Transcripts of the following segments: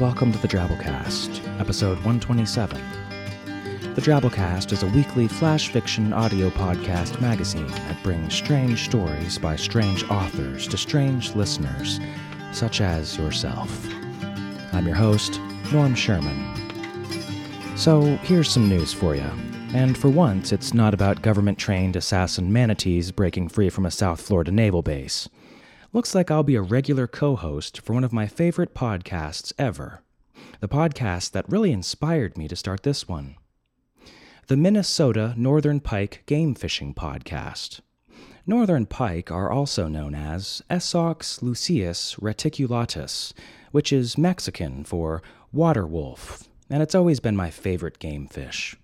Welcome to the Drabblecast, episode 127. The Drabblecast is a weekly flash fiction audio podcast magazine that brings strange stories by strange authors to strange listeners, such as yourself. I'm your host, Norm Sherman. So, here's some news for you. And for once, it's not about government trained assassin manatees breaking free from a South Florida naval base. Looks like I'll be a regular co host for one of my favorite podcasts ever. The podcast that really inspired me to start this one the Minnesota Northern Pike Game Fishing Podcast. Northern pike are also known as Esox lucius reticulatus, which is Mexican for water wolf, and it's always been my favorite game fish.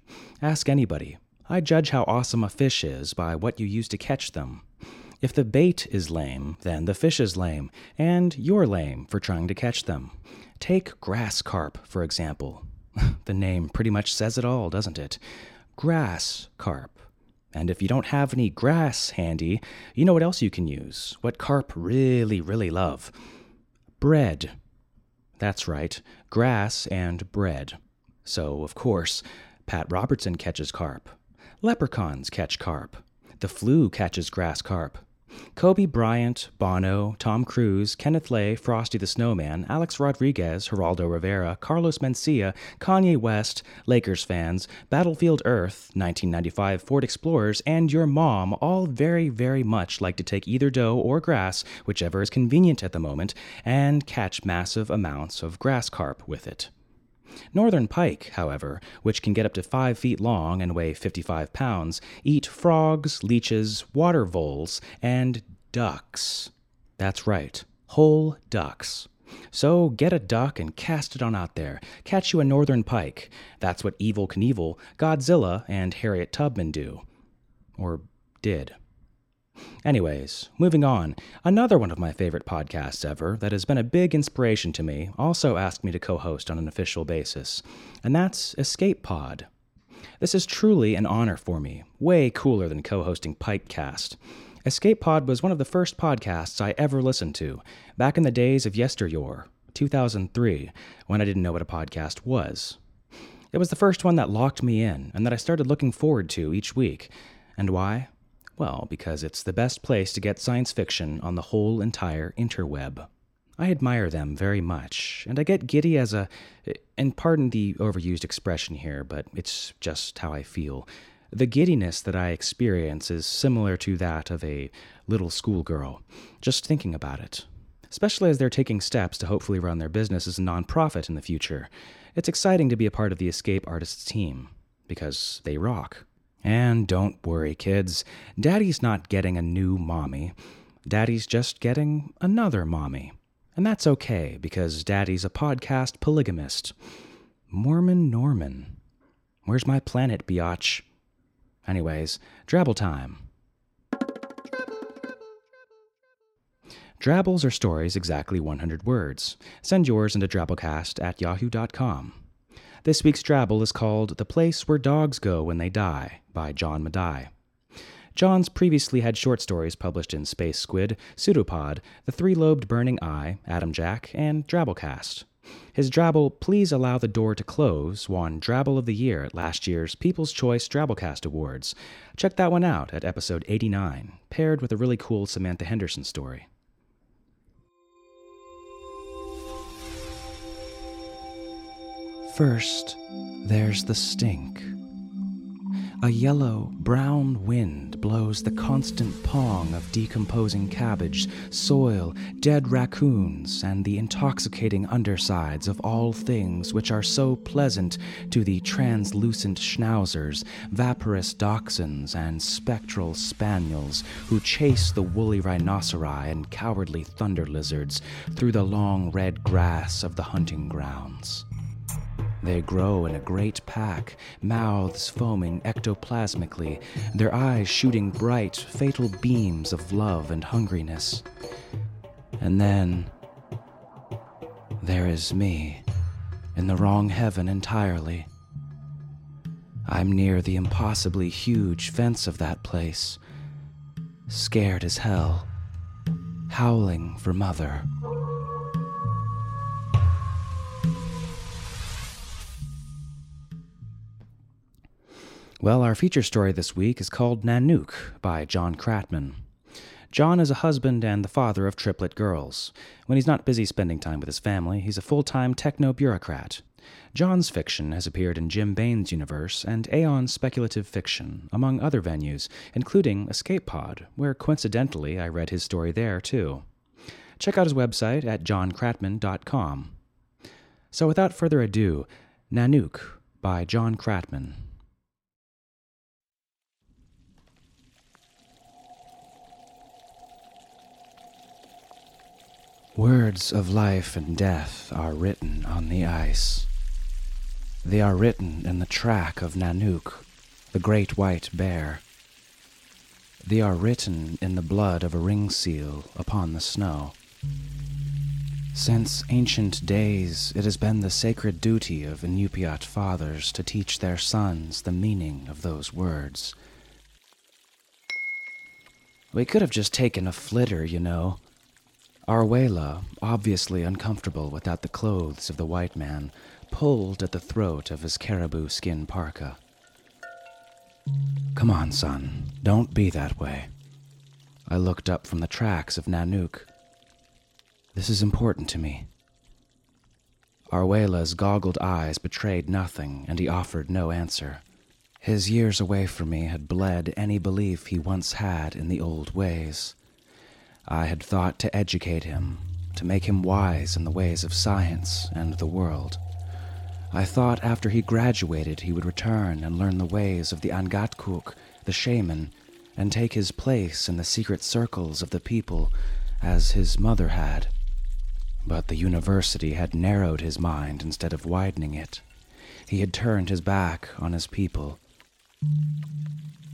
Ask anybody. I judge how awesome a fish is by what you use to catch them. If the bait is lame, then the fish is lame, and you're lame for trying to catch them. Take grass carp, for example. the name pretty much says it all, doesn't it? Grass carp. And if you don't have any grass handy, you know what else you can use? What carp really, really love? Bread. That's right, grass and bread. So, of course, Pat Robertson catches carp. Leprechauns catch carp. The flu catches grass carp. Kobe Bryant, Bono, Tom Cruise, Kenneth Lay, Frosty the Snowman, Alex Rodriguez, Geraldo Rivera, Carlos Mencia, Kanye West, Lakers fans, Battlefield Earth, 1995 Ford Explorers, and your mom all very, very much like to take either dough or grass, whichever is convenient at the moment, and catch massive amounts of grass carp with it. Northern pike, however, which can get up to 5 feet long and weigh 55 pounds, eat frogs, leeches, water voles, and ducks. That's right, whole ducks. So get a duck and cast it on out there. Catch you a northern pike. That's what Evel Knievel, Godzilla, and Harriet Tubman do. Or did. Anyways, moving on, another one of my favorite podcasts ever that has been a big inspiration to me also asked me to co host on an official basis, and that's Escape Pod. This is truly an honor for me, way cooler than co hosting Pikecast. Escape Pod was one of the first podcasts I ever listened to, back in the days of yesteryear, 2003, when I didn't know what a podcast was. It was the first one that locked me in and that I started looking forward to each week. And why? Well, because it's the best place to get science fiction on the whole entire interweb. I admire them very much, and I get giddy as a. And pardon the overused expression here, but it's just how I feel. The giddiness that I experience is similar to that of a little schoolgirl, just thinking about it. Especially as they're taking steps to hopefully run their business as a nonprofit in the future. It's exciting to be a part of the Escape Artists team, because they rock. And don't worry, kids. Daddy's not getting a new mommy. Daddy's just getting another mommy. And that's okay, because Daddy's a podcast polygamist. Mormon Norman. Where's my planet, biatch? Anyways, drabble time. Drabbles are stories exactly 100 words. Send yours into drabblecast at yahoo.com. This week's Drabble is called The Place Where Dogs Go When They Die by John Maddai. John's previously had short stories published in Space Squid, Pseudopod, The Three Lobed Burning Eye, Adam Jack, and Drabblecast. His Drabble, Please Allow the Door to Close, won Drabble of the Year at last year's People's Choice Drabblecast Awards. Check that one out at episode 89, paired with a really cool Samantha Henderson story. First, there's the stink. A yellow, brown wind blows the constant pong of decomposing cabbage, soil, dead raccoons, and the intoxicating undersides of all things which are so pleasant to the translucent schnauzers, vaporous dachshunds, and spectral spaniels who chase the woolly rhinoceri and cowardly thunder lizards through the long red grass of the hunting grounds. They grow in a great pack, mouths foaming ectoplasmically, their eyes shooting bright, fatal beams of love and hungriness. And then there is me, in the wrong heaven entirely. I'm near the impossibly huge fence of that place, scared as hell, howling for mother. Well, our feature story this week is called Nanuq by John Kratman. John is a husband and the father of triplet girls. When he's not busy spending time with his family, he's a full time techno bureaucrat. John's fiction has appeared in Jim Baen's universe and Aeon Speculative Fiction, among other venues, including Escape Pod, where coincidentally I read his story there too. Check out his website at johnkratman.com. So without further ado, Nanuq by John Kratman. Words of life and death are written on the ice. They are written in the track of Nanuq, the great white bear. They are written in the blood of a ring seal upon the snow. Since ancient days, it has been the sacred duty of Inupiat fathers to teach their sons the meaning of those words. We could have just taken a flitter, you know, Arwela, obviously uncomfortable without the clothes of the white man, pulled at the throat of his caribou skin parka. Come on, son, don't be that way. I looked up from the tracks of Nanuq. This is important to me. Arwela's goggled eyes betrayed nothing, and he offered no answer. His years away from me had bled any belief he once had in the old ways. I had thought to educate him, to make him wise in the ways of science and the world. I thought after he graduated he would return and learn the ways of the Angatquq, the shaman, and take his place in the secret circles of the people as his mother had. But the university had narrowed his mind instead of widening it. He had turned his back on his people.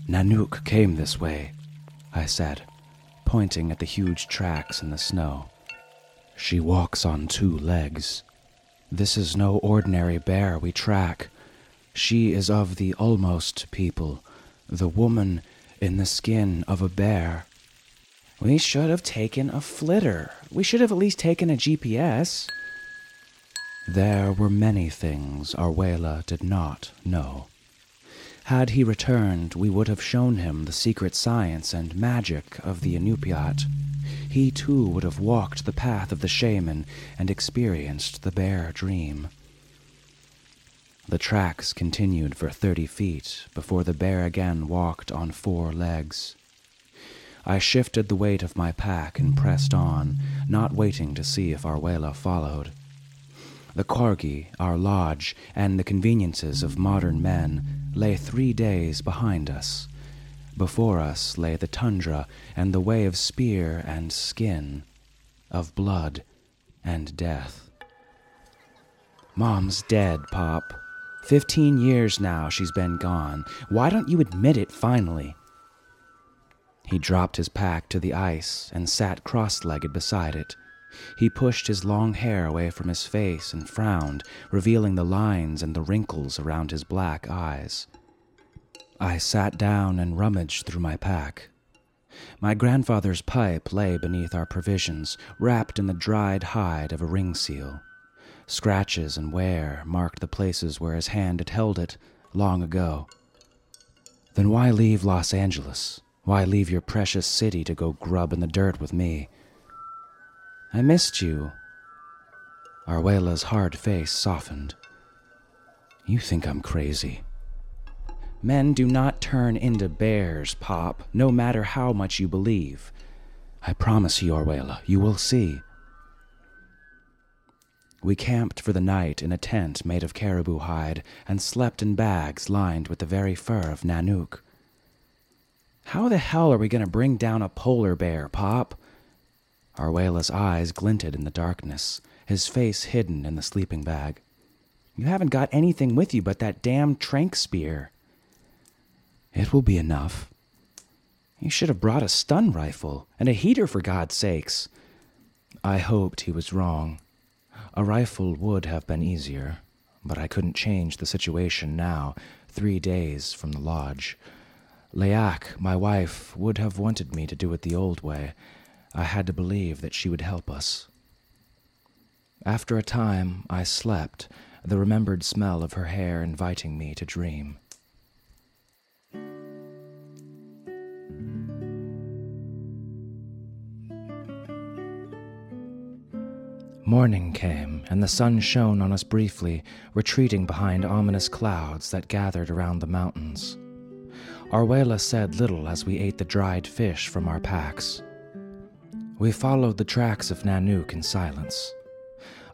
Nanuq came this way, I said pointing at the huge tracks in the snow. She walks on two legs. This is no ordinary bear we track. She is of the almost people, the woman in the skin of a bear. We should have taken a flitter. We should have at least taken a GPS. There were many things Arwela did not know. Had he returned, we would have shown him the secret science and magic of the Inupiat. He too would have walked the path of the shaman and experienced the bear dream. The tracks continued for thirty feet before the bear again walked on four legs. I shifted the weight of my pack and pressed on, not waiting to see if Arwela followed. The Corgi, our lodge, and the conveniences of modern men lay three days behind us. Before us lay the tundra and the way of spear and skin, of blood and death. Mom's dead, Pop. Fifteen years now she's been gone. Why don't you admit it finally? He dropped his pack to the ice and sat cross legged beside it. He pushed his long hair away from his face and frowned, revealing the lines and the wrinkles around his black eyes. I sat down and rummaged through my pack. My grandfather's pipe lay beneath our provisions, wrapped in the dried hide of a ring seal. Scratches and wear marked the places where his hand had held it long ago. Then why leave Los Angeles? Why leave your precious city to go grub in the dirt with me? I missed you. Arwela's hard face softened. You think I'm crazy. Men do not turn into bears, Pop, no matter how much you believe. I promise you, Orwella, you will see. We camped for the night in a tent made of caribou hide and slept in bags lined with the very fur of Nanuq. How the hell are we going to bring down a polar bear, Pop? Arwela's eyes glinted in the darkness, his face hidden in the sleeping bag. You haven't got anything with you but that damn trank spear. It will be enough. You should have brought a stun rifle and a heater for God's sakes. I hoped he was wrong. A rifle would have been easier, but I couldn't change the situation now, three days from the lodge. Leak, my wife, would have wanted me to do it the old way. I had to believe that she would help us. After a time, I slept, the remembered smell of her hair inviting me to dream. Morning came, and the sun shone on us briefly, retreating behind ominous clouds that gathered around the mountains. Arwela said little as we ate the dried fish from our packs. We followed the tracks of Nanuq in silence.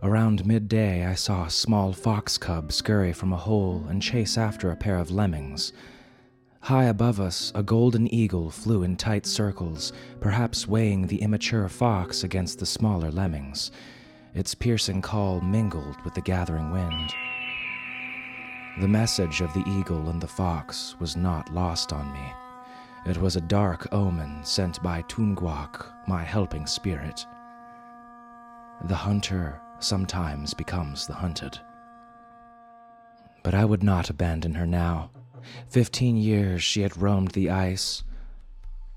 Around midday, I saw a small fox cub scurry from a hole and chase after a pair of lemmings. High above us, a golden eagle flew in tight circles, perhaps weighing the immature fox against the smaller lemmings. Its piercing call mingled with the gathering wind. The message of the eagle and the fox was not lost on me. It was a dark omen sent by Tungwak, my helping spirit. The hunter sometimes becomes the hunted. But I would not abandon her now. Fifteen years she had roamed the ice,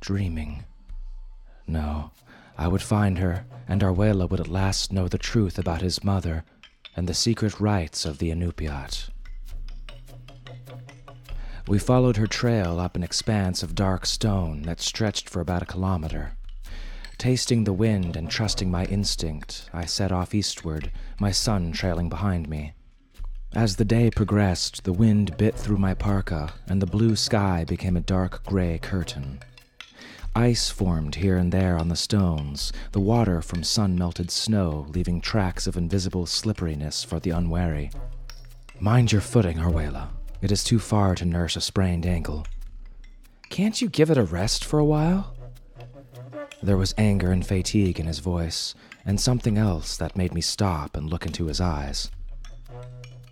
dreaming. No, I would find her, and Arwela would at last know the truth about his mother and the secret rites of the Inupiat. We followed her trail up an expanse of dark stone that stretched for about a kilometer. Tasting the wind and trusting my instinct, I set off eastward, my son trailing behind me. As the day progressed, the wind bit through my parka, and the blue sky became a dark gray curtain. Ice formed here and there on the stones, the water from sun melted snow leaving tracks of invisible slipperiness for the unwary. Mind your footing, Arwela. It is too far to nurse a sprained ankle. Can't you give it a rest for a while? There was anger and fatigue in his voice, and something else that made me stop and look into his eyes.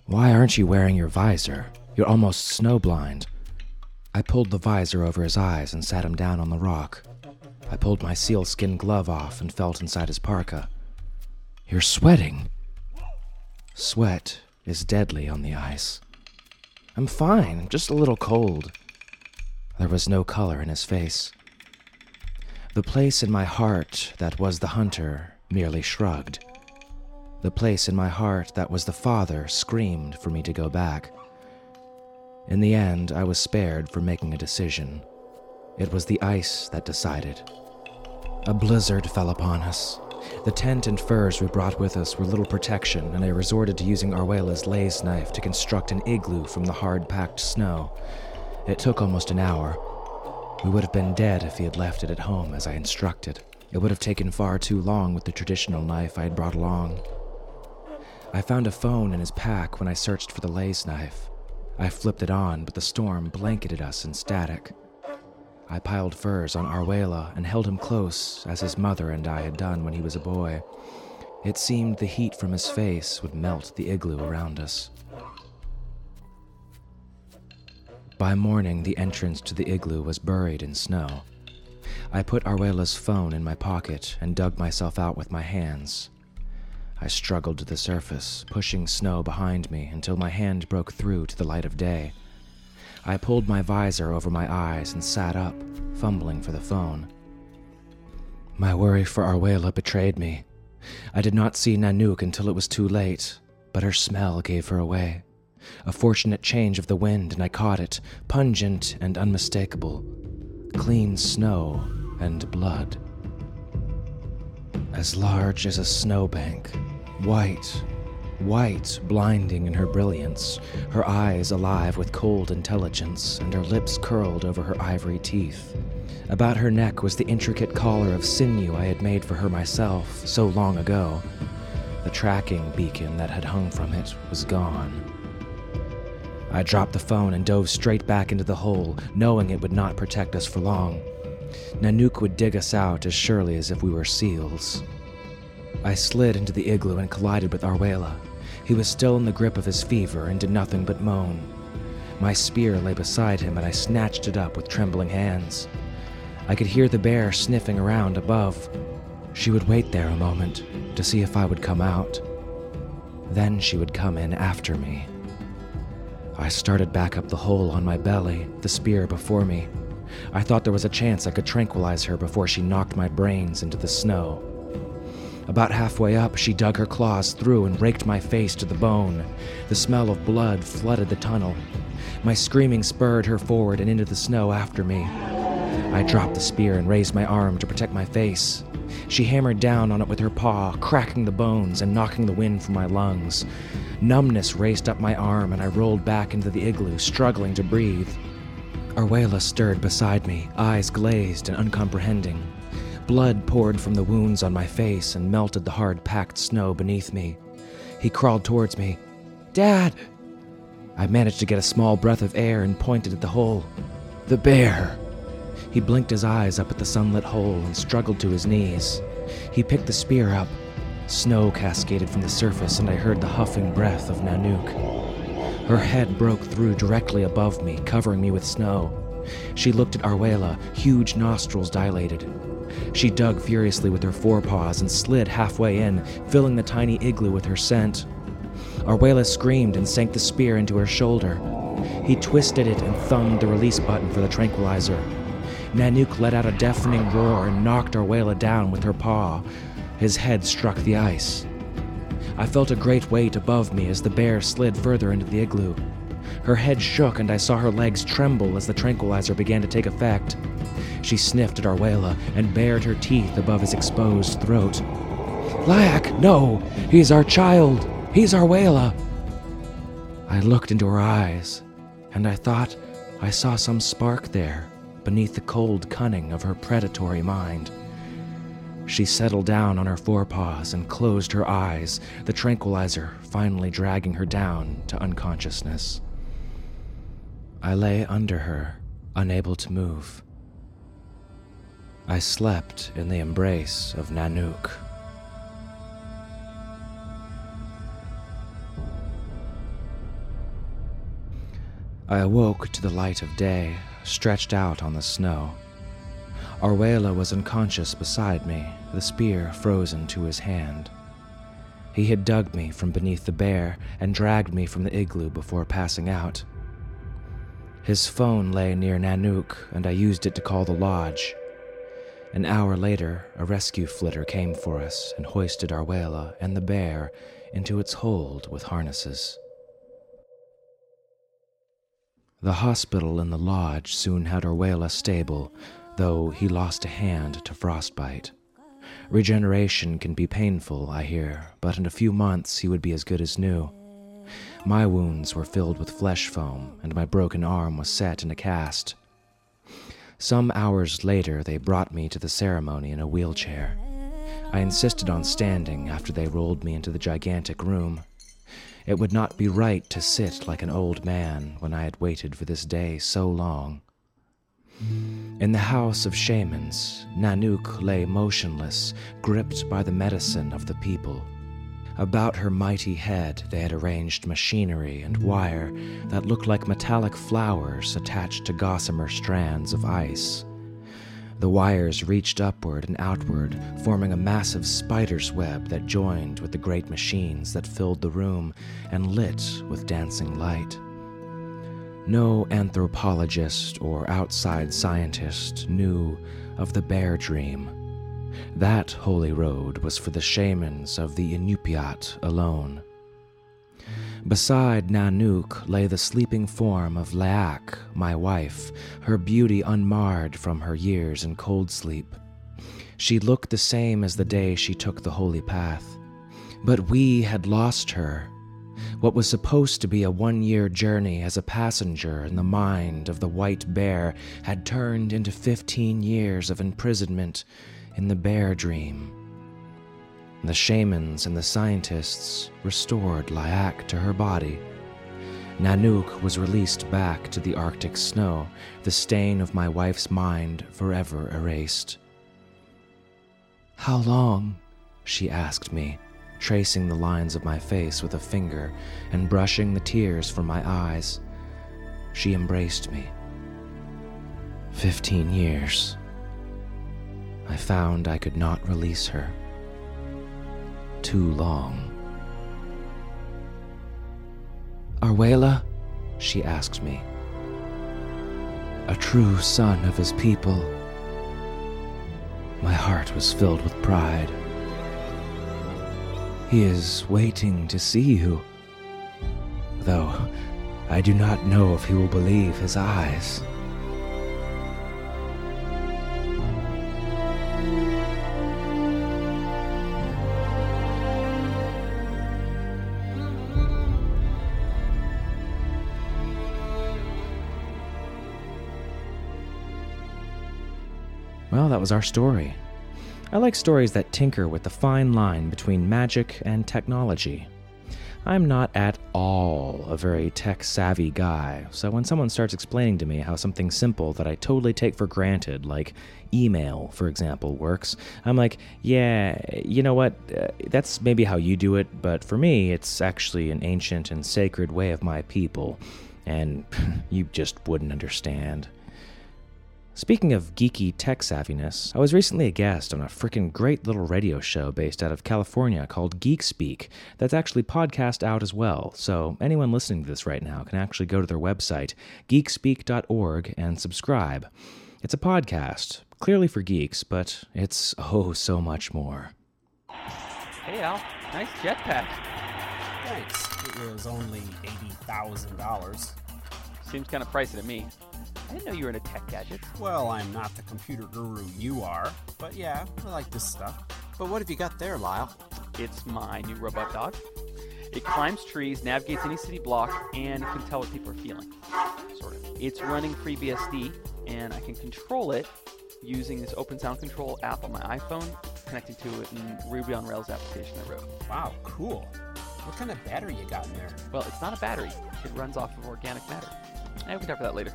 Why aren't you wearing your visor? You're almost snowblind. I pulled the visor over his eyes and sat him down on the rock. I pulled my sealskin glove off and felt inside his parka. You're sweating. Sweat is deadly on the ice. I'm fine, just a little cold. There was no color in his face. The place in my heart that was the hunter merely shrugged. The place in my heart that was the father screamed for me to go back. In the end, I was spared from making a decision. It was the ice that decided. A blizzard fell upon us. The tent and furs we brought with us were little protection, and I resorted to using Arwela's lace knife to construct an igloo from the hard packed snow. It took almost an hour. We would have been dead if he had left it at home as I instructed. It would have taken far too long with the traditional knife I had brought along. I found a phone in his pack when I searched for the lace knife. I flipped it on, but the storm blanketed us in static. I piled furs on Arwela and held him close, as his mother and I had done when he was a boy. It seemed the heat from his face would melt the igloo around us. By morning, the entrance to the igloo was buried in snow. I put Arwela's phone in my pocket and dug myself out with my hands. I struggled to the surface, pushing snow behind me until my hand broke through to the light of day. I pulled my visor over my eyes and sat up, fumbling for the phone. My worry for Arwela betrayed me. I did not see Nanuq until it was too late, but her smell gave her away. A fortunate change of the wind, and I caught it, pungent and unmistakable. Clean snow and blood. As large as a snowbank, white, white, blinding in her brilliance, her eyes alive with cold intelligence, and her lips curled over her ivory teeth. About her neck was the intricate collar of sinew I had made for her myself so long ago. The tracking beacon that had hung from it was gone. I dropped the phone and dove straight back into the hole, knowing it would not protect us for long. Nanuq would dig us out as surely as if we were seals. I slid into the igloo and collided with Arwela. He was still in the grip of his fever and did nothing but moan. My spear lay beside him, and I snatched it up with trembling hands. I could hear the bear sniffing around above. She would wait there a moment to see if I would come out. Then she would come in after me. I started back up the hole on my belly, the spear before me. I thought there was a chance I could tranquilize her before she knocked my brains into the snow. About halfway up, she dug her claws through and raked my face to the bone. The smell of blood flooded the tunnel. My screaming spurred her forward and into the snow after me. I dropped the spear and raised my arm to protect my face. She hammered down on it with her paw, cracking the bones and knocking the wind from my lungs. Numbness raced up my arm, and I rolled back into the igloo, struggling to breathe. Arwela stirred beside me, eyes glazed and uncomprehending. Blood poured from the wounds on my face and melted the hard packed snow beneath me. He crawled towards me. Dad! I managed to get a small breath of air and pointed at the hole. The bear! He blinked his eyes up at the sunlit hole and struggled to his knees. He picked the spear up. Snow cascaded from the surface, and I heard the huffing breath of Nanuq. Her head broke through directly above me, covering me with snow. She looked at Arwela, huge nostrils dilated. She dug furiously with her forepaws and slid halfway in, filling the tiny igloo with her scent. Arwela screamed and sank the spear into her shoulder. He twisted it and thumbed the release button for the tranquilizer. Nanuq let out a deafening roar and knocked Arwela down with her paw. His head struck the ice. I felt a great weight above me as the bear slid further into the igloo. Her head shook and I saw her legs tremble as the tranquilizer began to take effect. She sniffed at Arwela and bared her teeth above his exposed throat. Layak, no! He's our child! He's Arwela! I looked into her eyes, and I thought I saw some spark there beneath the cold cunning of her predatory mind. She settled down on her forepaws and closed her eyes, the tranquilizer finally dragging her down to unconsciousness. I lay under her, unable to move. I slept in the embrace of Nanuq. I awoke to the light of day, stretched out on the snow. Arwela was unconscious beside me, the spear frozen to his hand. He had dug me from beneath the bear and dragged me from the igloo before passing out. His phone lay near Nanuq, and I used it to call the lodge. An hour later, a rescue flitter came for us and hoisted Arwela and the bear into its hold with harnesses. The hospital and the lodge soon had Arwela stable, though he lost a hand to frostbite. Regeneration can be painful, I hear, but in a few months he would be as good as new. My wounds were filled with flesh foam, and my broken arm was set in a cast. Some hours later, they brought me to the ceremony in a wheelchair. I insisted on standing after they rolled me into the gigantic room. It would not be right to sit like an old man when I had waited for this day so long. In the house of shamans, Nanuq lay motionless, gripped by the medicine of the people. About her mighty head, they had arranged machinery and wire that looked like metallic flowers attached to gossamer strands of ice. The wires reached upward and outward, forming a massive spider's web that joined with the great machines that filled the room and lit with dancing light. No anthropologist or outside scientist knew of the bear dream that holy road was for the shamans of the Inupiat alone. Beside Nanuq lay the sleeping form of Laak, my wife, her beauty unmarred from her years in cold sleep. She looked the same as the day she took the holy path. But we had lost her. What was supposed to be a one year journey as a passenger in the mind of the white bear had turned into 15 years of imprisonment in the bear dream. The shamans and the scientists restored Lyak to her body. Nanuq was released back to the Arctic snow, the stain of my wife's mind forever erased. How long? she asked me, tracing the lines of my face with a finger and brushing the tears from my eyes. She embraced me. Fifteen years. I found I could not release her. Too long. Arwela? she asked me. A true son of his people. My heart was filled with pride. He is waiting to see you. Though I do not know if he will believe his eyes. Well, that was our story. I like stories that tinker with the fine line between magic and technology. I'm not at all a very tech savvy guy, so when someone starts explaining to me how something simple that I totally take for granted, like email, for example, works, I'm like, yeah, you know what? Uh, that's maybe how you do it, but for me, it's actually an ancient and sacred way of my people, and you just wouldn't understand. Speaking of geeky tech savviness, I was recently a guest on a freaking great little radio show based out of California called Geek Speak that's actually podcast out as well. So anyone listening to this right now can actually go to their website, geekspeak.org, and subscribe. It's a podcast, clearly for geeks, but it's oh so much more. Hey Al, nice jetpack. Thanks. It was only $80,000. Seems kind of pricey to me. I didn't know you were into tech gadgets. Well, I'm not the computer guru you are, but yeah, I like this stuff. But what have you got there, Lyle? It's my new robot dog. It climbs trees, navigates any city block, and can tell what people are feeling. Sort of. It's running FreeBSD, and I can control it using this Open Sound Control app on my iPhone, connecting to it in Ruby on Rails application I wrote. Wow, cool. What kind of battery you got in there? Well, it's not a battery. It runs off of organic matter. I we can talk about that later.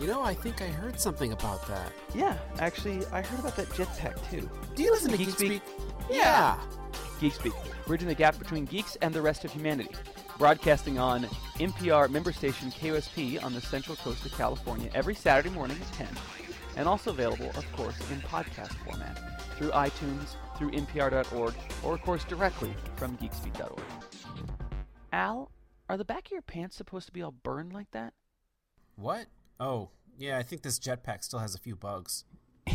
You know, I think I heard something about that. Yeah, actually, I heard about that jetpack too. Do you listen to Geek Geek Speak? Speak? Yeah. Geek Speak, bridging the gap between geeks and the rest of humanity. Broadcasting on NPR member station KOSP on the central coast of California every Saturday morning at 10. And also available, of course, in podcast format through iTunes, through NPR.org, or, of course, directly from geekspeak.org. Al, are the back of your pants supposed to be all burned like that? What? Oh, yeah, I think this jetpack still has a few bugs.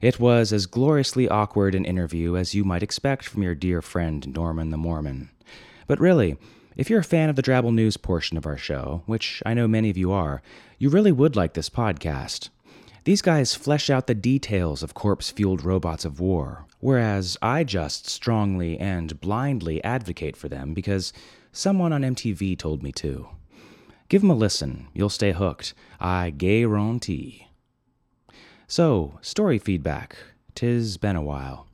It was as gloriously awkward an interview as you might expect from your dear friend Norman the Mormon. But really, if you're a fan of the Drabble News portion of our show, which I know many of you are, you really would like this podcast. These guys flesh out the details of corpse fueled robots of war, whereas I just strongly and blindly advocate for them because someone on MTV told me to. Give 'em a listen, you'll stay hooked. I guarantee. So, story feedback. Tis been a while.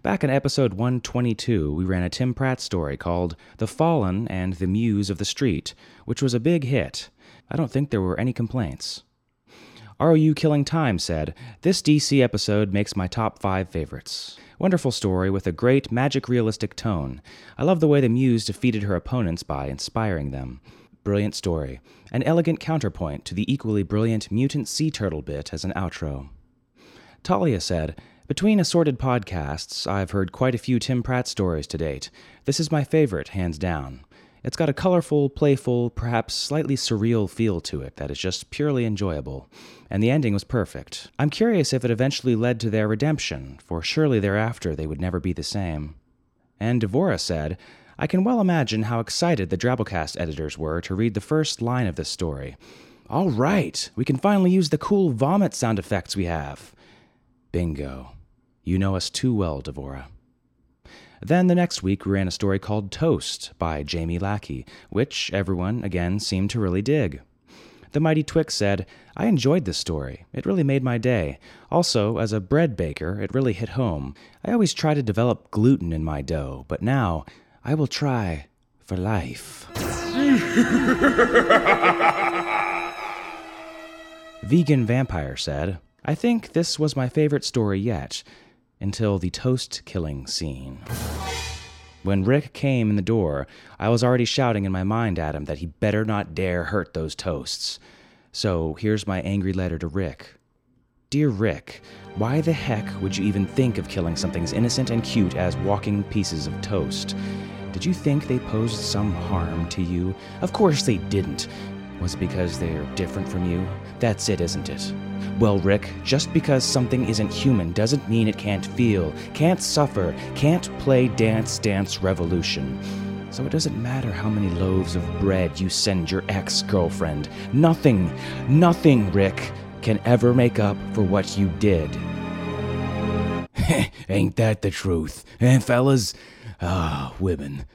Back in episode 122, we ran a Tim Pratt story called The Fallen and the Muse of the Street, which was a big hit. I don't think there were any complaints. ROU Killing Time said, This DC episode makes my top five favorites. Wonderful story with a great magic realistic tone. I love the way the Muse defeated her opponents by inspiring them. Brilliant story. An elegant counterpoint to the equally brilliant mutant sea turtle bit as an outro. Talia said, Between assorted podcasts, I've heard quite a few Tim Pratt stories to date. This is my favorite, hands down. It's got a colorful, playful, perhaps slightly surreal feel to it that is just purely enjoyable. And the ending was perfect. I'm curious if it eventually led to their redemption, for surely thereafter they would never be the same. And Devora said, I can well imagine how excited the Drabblecast editors were to read the first line of this story. All right, we can finally use the cool vomit sound effects we have. Bingo. You know us too well, Devora. Then the next week, we ran a story called Toast by Jamie Lackey, which everyone, again, seemed to really dig. The Mighty Twix said, I enjoyed this story. It really made my day. Also, as a bread baker, it really hit home. I always try to develop gluten in my dough, but now I will try for life. Vegan Vampire said, I think this was my favorite story yet, until the toast killing scene. When Rick came in the door, I was already shouting in my mind at him that he better not dare hurt those toasts. So here's my angry letter to Rick. Dear Rick, why the heck would you even think of killing something as innocent and cute as walking pieces of toast? Did you think they posed some harm to you? Of course they didn't. Was it because they're different from you? That's it, isn't it? Well, Rick, just because something isn't human doesn't mean it can't feel, can't suffer, can't play Dance Dance Revolution. So it doesn't matter how many loaves of bread you send your ex girlfriend. Nothing, nothing, Rick, can ever make up for what you did. Ain't that the truth? Eh, fellas? Ah, women.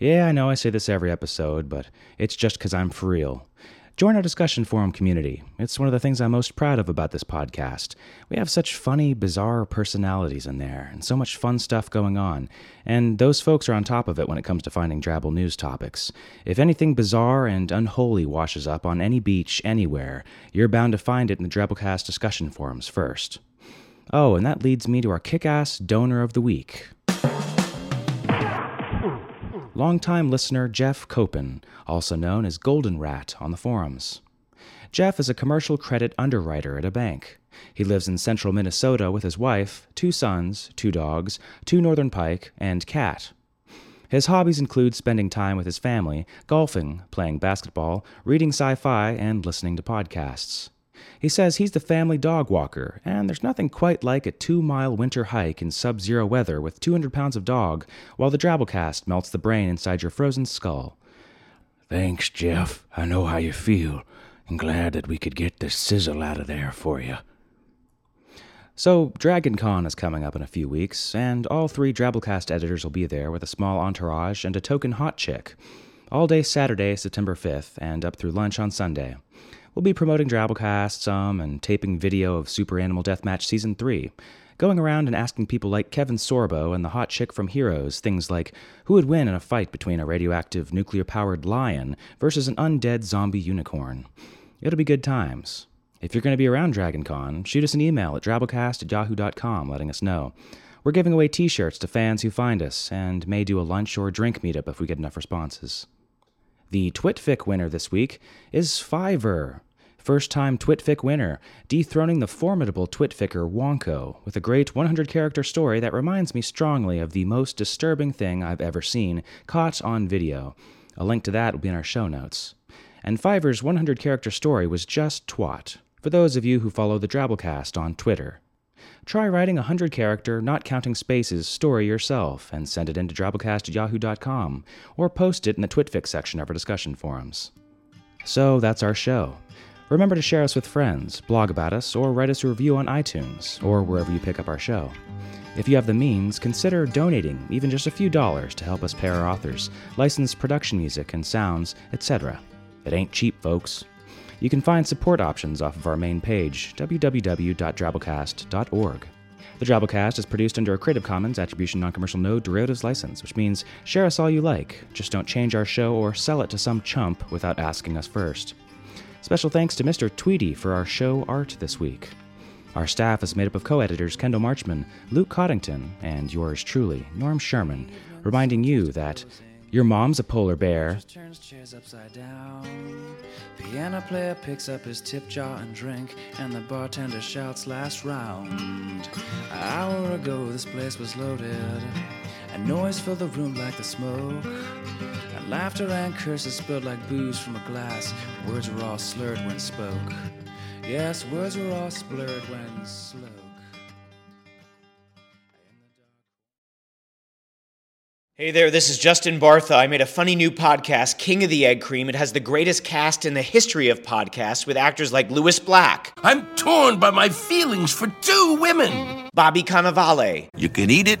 Yeah, I know I say this every episode, but it's just because I'm for real. Join our discussion forum community. It's one of the things I'm most proud of about this podcast. We have such funny, bizarre personalities in there, and so much fun stuff going on. And those folks are on top of it when it comes to finding Drabble news topics. If anything bizarre and unholy washes up on any beach anywhere, you're bound to find it in the Drabblecast discussion forums first. Oh, and that leads me to our kick ass donor of the week. Longtime listener Jeff Copen, also known as Golden Rat on the forums. Jeff is a commercial credit underwriter at a bank. He lives in central Minnesota with his wife, two sons, two dogs, two northern pike, and cat. His hobbies include spending time with his family, golfing, playing basketball, reading sci fi, and listening to podcasts. He says he's the family dog walker, and there's nothing quite like a two mile winter hike in sub zero weather with 200 pounds of dog while the Drabblecast melts the brain inside your frozen skull. Thanks, Jeff. I know how you feel, and glad that we could get the sizzle out of there for you. So, Dragon Con is coming up in a few weeks, and all three Drabblecast editors will be there with a small entourage and a token hot chick. All day Saturday, September 5th, and up through lunch on Sunday. We'll be promoting Drabblecast some and taping video of Super Animal Deathmatch Season 3, going around and asking people like Kevin Sorbo and the hot chick from Heroes things like who would win in a fight between a radioactive nuclear powered lion versus an undead zombie unicorn. It'll be good times. If you're going to be around DragonCon, shoot us an email at drabblecast at yahoo.com letting us know. We're giving away t shirts to fans who find us, and may do a lunch or drink meetup if we get enough responses. The Twitfic winner this week is Fiverr. First time Twitfic winner, dethroning the formidable Twitficker Wonko with a great 100 character story that reminds me strongly of the most disturbing thing I've ever seen, caught on video. A link to that will be in our show notes. And Fiverr's 100 character story was just twat, for those of you who follow the Drabblecast on Twitter. Try writing a 100 character, not counting spaces, story yourself and send it into drabblecast at yahoo.com, or post it in the Twitfic section of our discussion forums. So that's our show. Remember to share us with friends, blog about us, or write us a review on iTunes or wherever you pick up our show. If you have the means, consider donating even just a few dollars to help us pay our authors, license production music and sounds, etc. It ain't cheap, folks. You can find support options off of our main page, www.drabblecast.org. The Drabblecast is produced under a Creative Commons Attribution Non-Commercial No Derivatives license, which means share us all you like, just don't change our show or sell it to some chump without asking us first. Special thanks to Mr. Tweedy for our show art this week. Our staff is made up of co editors Kendall Marchman, Luke Coddington, and yours truly, Norm Sherman, reminding you that your mom's a polar bear. Piano player picks up his tip jar and drink, and the bartender shouts last round. An hour ago, this place was loaded, and noise filled the room like the smoke. And laughter and curses spilled like booze from a glass. Words were all slurred when spoke. Yes, words were all blurred when slow. Hey there, this is Justin Bartha. I made a funny new podcast, King of the Egg Cream. It has the greatest cast in the history of podcasts with actors like Lewis Black, I'm torn by my feelings for two women. Bobby Cannavale, You can eat it